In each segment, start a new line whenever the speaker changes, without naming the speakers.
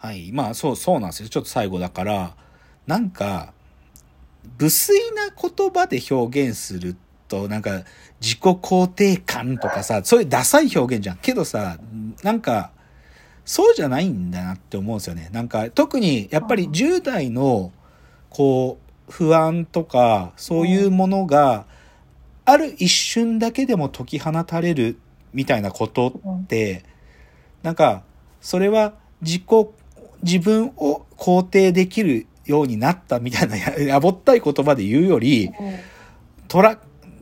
はい。まあ、そう、そうなんですよ。ちょっと最後だから、なんか、無粋な言葉で表現すると、なんか、自己肯定感とかさ、そういうダサい表現じゃん。けどさ、なんか、そうじゃないんだなって思うんですよね。なんか、特に、やっぱり10代の、こう、不安とか、そういうものが、ある一瞬だけでも解き放たれるみたいなことって、なんか、それは自己、自分を肯定できるようになったみたいなや、やぼったい言葉で言うより、トラ、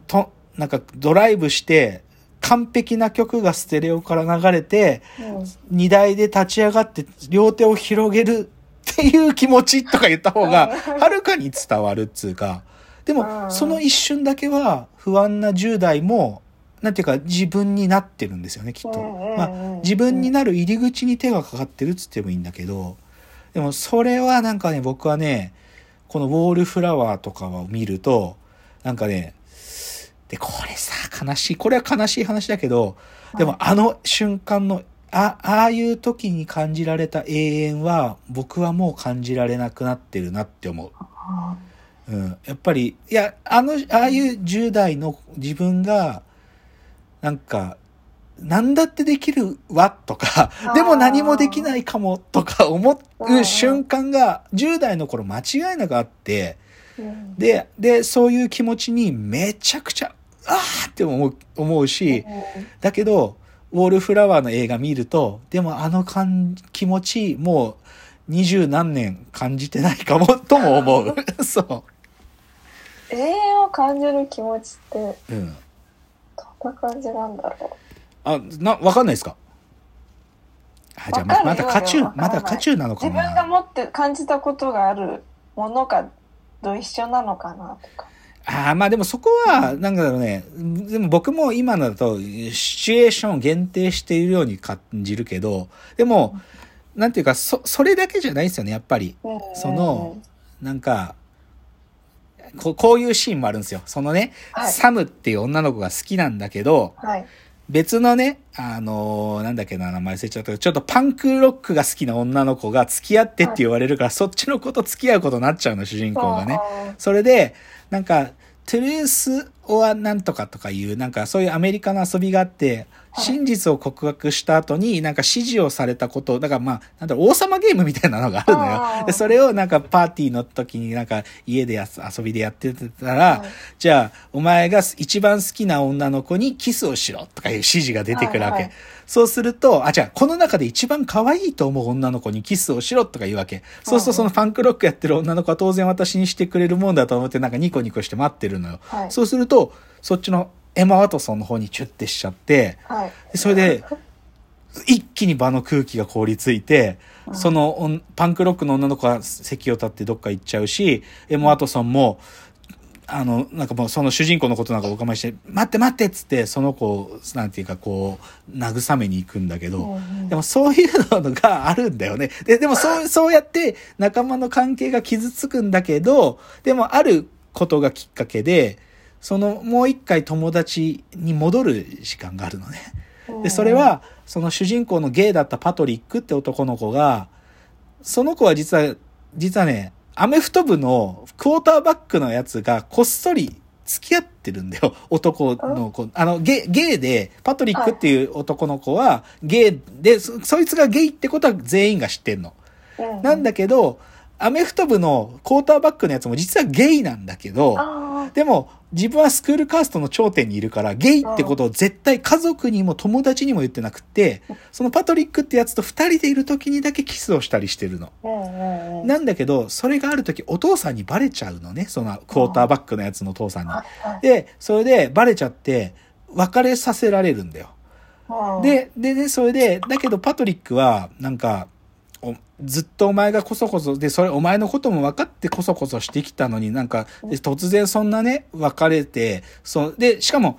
と、なんかドライブして、完璧な曲がステレオから流れて、荷台で立ち上がって両手を広げるっていう気持ちとか言った方が、はるかに伝わるっつうか、でも、その一瞬だけは不安な10代も、なんていうか自分になってるんですよね、きっと。まあ、自分になる入り口に手がかかってるっつってもいいんだけど、でもそれはなんかね、僕はね、このウォールフラワーとかを見ると、なんかね、で、これさ、悲しい。これは悲しい話だけど、でもあの瞬間の、あ、ああいう時に感じられた永遠は、僕はもう感じられなくなってるなって思う。うん、やっぱり、いや、あの、ああいう10代の自分が、なんか、なんだってできるわとか、でも何もできないかもとか思う瞬間が10代の頃間違いなくあって、で、で、そういう気持ちにめちゃくちゃ、あーって思う、思うし、だけど、ウォールフラワーの映画見ると、でもあの感気持ち、もう二十何年感じてないかも、とも思う。そ
永遠を感じる気持ちって
う。うん。
な感じなんだろ
あ、な、わかんないですか？あ、じゃあままだ渦中
よ、
まだ渦中なの
う
か
自分が
な。
持って感じたことがあるものがと一緒なのかなとか。
ああ、まあでもそこは、なんだろうね。でも僕も今のだと、シチュエーションを限定しているように感じるけど、でも、なんていうか、そ、それだけじゃないですよね、やっぱり。その、なんか、ここういうシーンもあるんですよ。そのね、
はい
サムっていう女の子が好きなんだけど、
はい。
別のね、あのーなんだっけな、名前忘れちゃったけど、ちょっとパンクロックが好きな女の子が付き合ってって言われるから、そっちの子と付き合うことになっちゃうの、主人公がね。それで、なんか、トゥルース・オア・なんとかとかいう、なんかそういうアメリカの遊びがあって、真実を告白した後に、なんか指示をされたこと、だからまあ、なんだろう、王様ゲームみたいなのがあるの。よで、それをなんかパーティーの時になんか家で遊びでやってたら、
はい
じゃあ、お前が一番好きな女の子にキスをしろとかいう指示が出てくるわけ。そうすると、あ、じゃあ、この中で一番可愛いと思う女の子にキスをしろとか言うわけ。そうすると、そのファンクロックやってる女の子は当然私にしてくれるもんだと思って、なんかニコニコして待ってるのよ。
はい
そうすると、そっちのエマ・ワトソンの方にチュッてしちゃって、
はい。
でそれで、一気に場の空気が凍りついて、そのパンクロックの女の子は席を立ってどっか行っちゃうし、エモ・ワトソンも、あの、なんかもうその主人公のことなんかお構いして、待って待ってっつって、その子を、なんていうかこう、慰めに行くんだけど、でもそういうのがあるんだよね。で、でもそう、そうやって仲間の関係が傷つくんだけど、でもあることがきっかけで、そのもう一回友達に戻る時間があるのね。で、それは、その主人公のゲイだったパトリックって男の子が、その子は実は、実はね、アメフト部のクォーターバックのやつがこっそり付き合ってるんだよ。男の子。あ？の、ゲイ、ゲイで、パトリックっていう男の子は、ゲイで、そそいつがゲイってことは全員が知ってんの。
うん
なんだけど、アメフト部のクォーターバックのやつも実はゲイなんだけど、
あ
でも、自分はスクールカーストの頂点にいるから、ゲイってことを絶対家族にも友達にも言ってなくって、そのパトリックってやつと二人でいる時にだけキスをしたりしてるの。なんだけど、それがある時お父さんにバレちゃうのね、そのクォーターバックのやつのお父さんに。で、それでバレちゃって、別れさせられるんだよ。
うん、
で、で、で、それで、だけどパトリックは、なんか、おずっとお前がこそこそ、で、それお前のことも分かってこそこそしてきたのになんか、で突然そんなね、別れて、そう、で、しかも、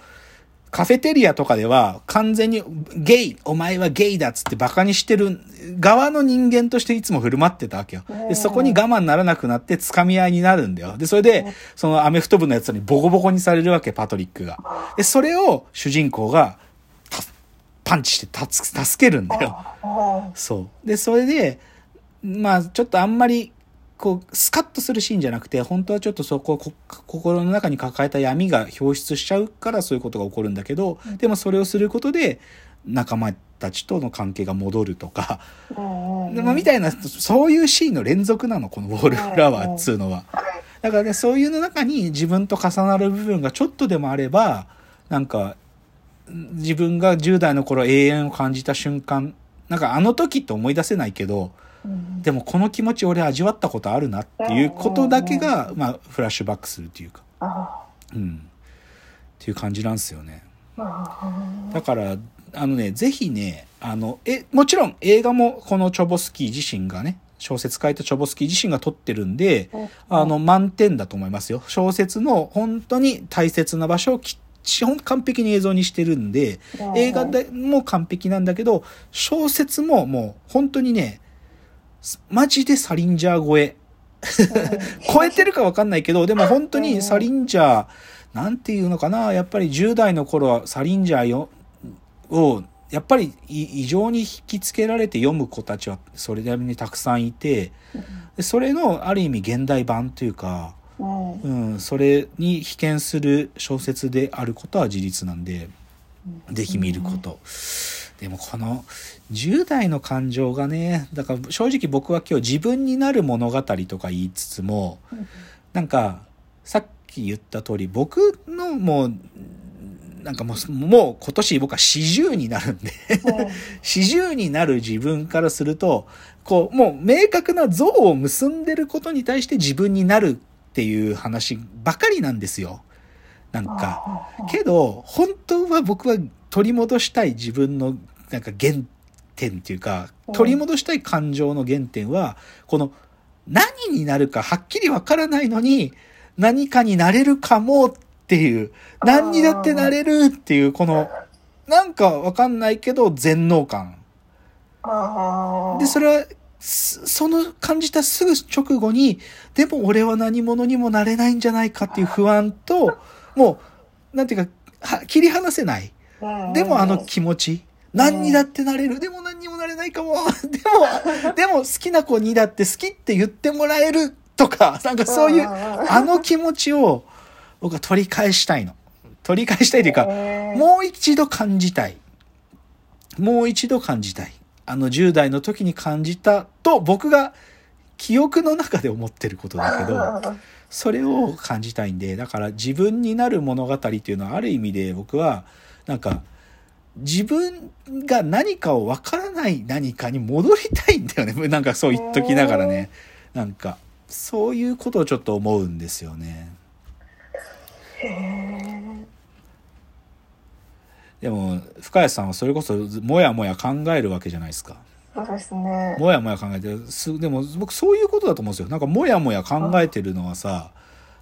カフェテリアとかでは完全にゲイ、お前はゲイだっつってバカにしてる側の人間としていつも振る舞ってたわけよ。で、そこに我慢ならなくなって掴み合いになるんだよ。で、それで、そのアメフト部のやつにボコボコにされるわけ、パトリックが。で、それを主人公がたパンチして助けるんだよ。
あ
そう。で、それで、まあちょっとあんまりこうスカッとするシーンじゃなくて本当はちょっとそここ心の中に抱えた闇が表出しちゃうからそういうことが起こるんだけど、でもそれをすることで仲間たちとの関係が戻るとか、まあみたいなそういうシーンの連続なのこの「ウォールフラワー」っつうのは。だからねそういうの中に自分と重なる部分がちょっとでもあればなんか自分が10代の頃永遠を感じた瞬間なんかあの時って思い出せないけど
うん。
でもこの気持ち俺味わったことあるなっていうことだけが、まあ、フラッシュバックするというか、
あ
うん、っていう感じなんですよね。
あ
だから、あのね、ぜひね、あの、え、もちろん映画もこのチョボスキー自身がね、小説書いたチョボスキー自身が撮ってるんで、あの、満点だと思いますよ。小説の本当に大切な場所をきっちり完璧に映像にしてるんで、映画でも完璧なんだけど、小説ももう本当にね、マジでサリンジャー超え。超えてるかわかんないけど、でも本当にサリンジャー、なんていうのかな、やっぱり10代の頃はサリンジャーよを、やっぱりい異常に引きつけられて読む子たちはそれなりにたくさんいて、でそれのある意味現代版というか、
うん
うん、それに被験する小説であることは事実なんで、ぜひ見ること。でもこの10代の感情がね、だから正直僕は今日自分になる物語とか言いつつも、なんかさっき言った通り僕のもう、なんかもう、もう今年僕は40になるんで、40になる自分からすると、こう、もう明確な像を結んでることに対して自分になるっていう話ばかりなんですよ。なんか。けど、本当は僕は取り戻したい自分のなんか原点っていうか、取り戻したい感情の原点は、この何になるかはっきりわからないのに、何かになれるかもっていう、何にだってなれるっていう、この、なんかわかんないけど全能感。で、それは、すその感じたすぐ直後に、でも俺は何者にもなれないんじゃないかっていう不安と、もう、なんていうか、は切り離せない。でもあの気持ち。何にだってなれる。でも何にもなれないかも。でも、でも好きな子にだって好きって言ってもらえるとか、なんかそういう、あの気持ちを僕は取り返したいの。取り返したいというか、もう一度感じたい。もう一度感じたい。あの10代の時に感じたと僕が記憶の中で思ってることだけど、それを感じたいんで、だから自分になる物語っていうのはある意味で僕は、なんか、自分が何かをわからない何かに戻りたいんだよね。なんかそう言っときながらね。なんか、そういうことをちょっと思うんですよね。
へえ
でも、深谷さんはそれこそもやもや考えるわけじゃないですか。
そうですね
もやもや考えてるすでも僕そういうことだと思うんですよなんかもやもや考えてるのはさ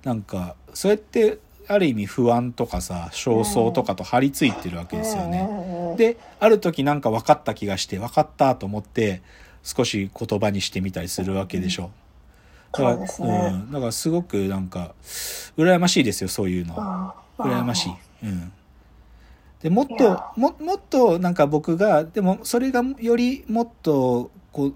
なんかそうやってある意味不安とかさ焦燥とかと張り付いてるわけですよね。
ね
である時なんか分かった気がして分かったと思って少し言葉にしてみたりするわけでしょ。だから
ね
うん、だからすごくなんか羨ましいですよそういうのは。羨ましい。うん。で、もっとも、もっとなんか僕が、でもそれがよりもっと、こう、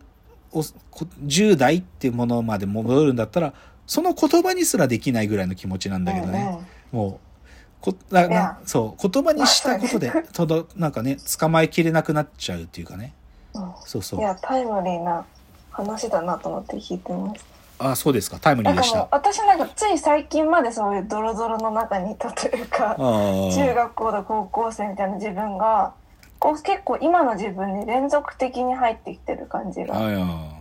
おこ10代っていうものまで戻るんだったら、その言葉にすらできないぐらいの気持ちなんだけどね。もう、こだな
いや
そう、言葉にしたことで、とど、なんかね、捕まえきれなくなっちゃうっていうかね。
うんうん
そうそう。
いやタイムリーな話だなと思って聞いてます
あ、そうですか。タイムリーでした。
なんかもう私なんかつい最近までそういうドロドロの中にいたというか。中学校で高校生みたいな自分がこう結構今の自分に連続的に入ってきてる感じが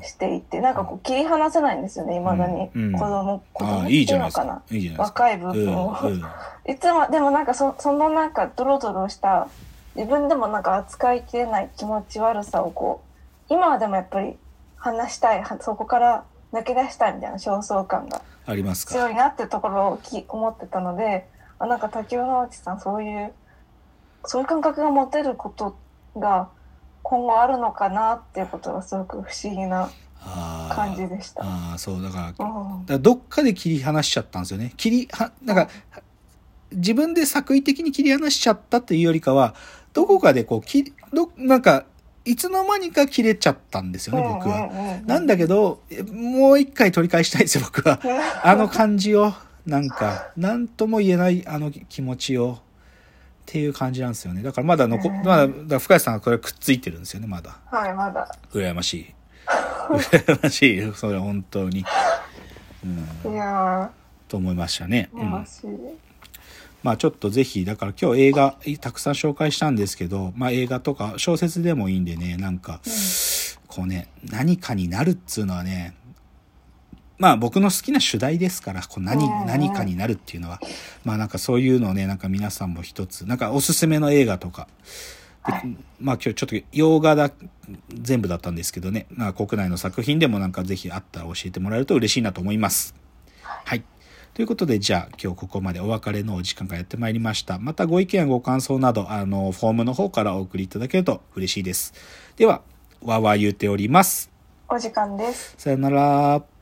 していてなんかこう切り離せないんですよねいまだに、
うんうん
子供子供って
い
うのかな
じゃない。
若い部分を、
うんうん
いつもでもなんかそそのなんかドロドロした自分でもなんか扱いきれない気持ち悪さをこう今はでもやっぱり話したいはそこから抜け出したいみたいな焦燥感が
ありますか？
強いなってところをき思ってたのであなんか竹尾直樹さんそういうそういう感覚が持てることが今後あるのかなっていうことがすごく不思議な。感じでした。
ああ、そう、だから、
うん
だからどっかで切り離しちゃったんですよね。切りは、なんか、自分で作為的に切り離しちゃったっていうよりかは、どこかでこう、切り、ど、なんか、いつの間にか切れちゃったんですよね、僕は。
は
なんだけど、もう一回取り返したいですよ、僕は。あの感じを、なんか、なんとも言えないあの気持ちを、っていう感じなんですよね。だからまだ残、
うん
まだ、深谷さんはこれくっついてるんですよね、まだ。
はい、まだ。
羨ましい。羨ましい、それは本当に。うん、
いや
と思いましたね。
ー、
うん
楽しい。
まあちょっとぜひ、だから今日映画たくさん紹介したんですけど、まあ映画とか小説でもいいんでね、なんか、こうね、何かになるっつうのはね、まあ僕の好きな主題ですから、こう何何かになるっていうのは、まあなんかそういうのをね、なんか皆さんも一つ、なんかおすすめの映画とか、まあ今日ちょっと洋画だ、全部だったんですけどね、まあ国内の作品でもなんかぜひあったら教えてもらえると嬉しいなと思います。はい。ということで、じゃあ今日ここまでお別れのお時間がやってまいりました。またご意見やご感想など、あの、フォームの方からお送りいただけると嬉しいです。では、わーわー言うております。
お時間です。
さよなら。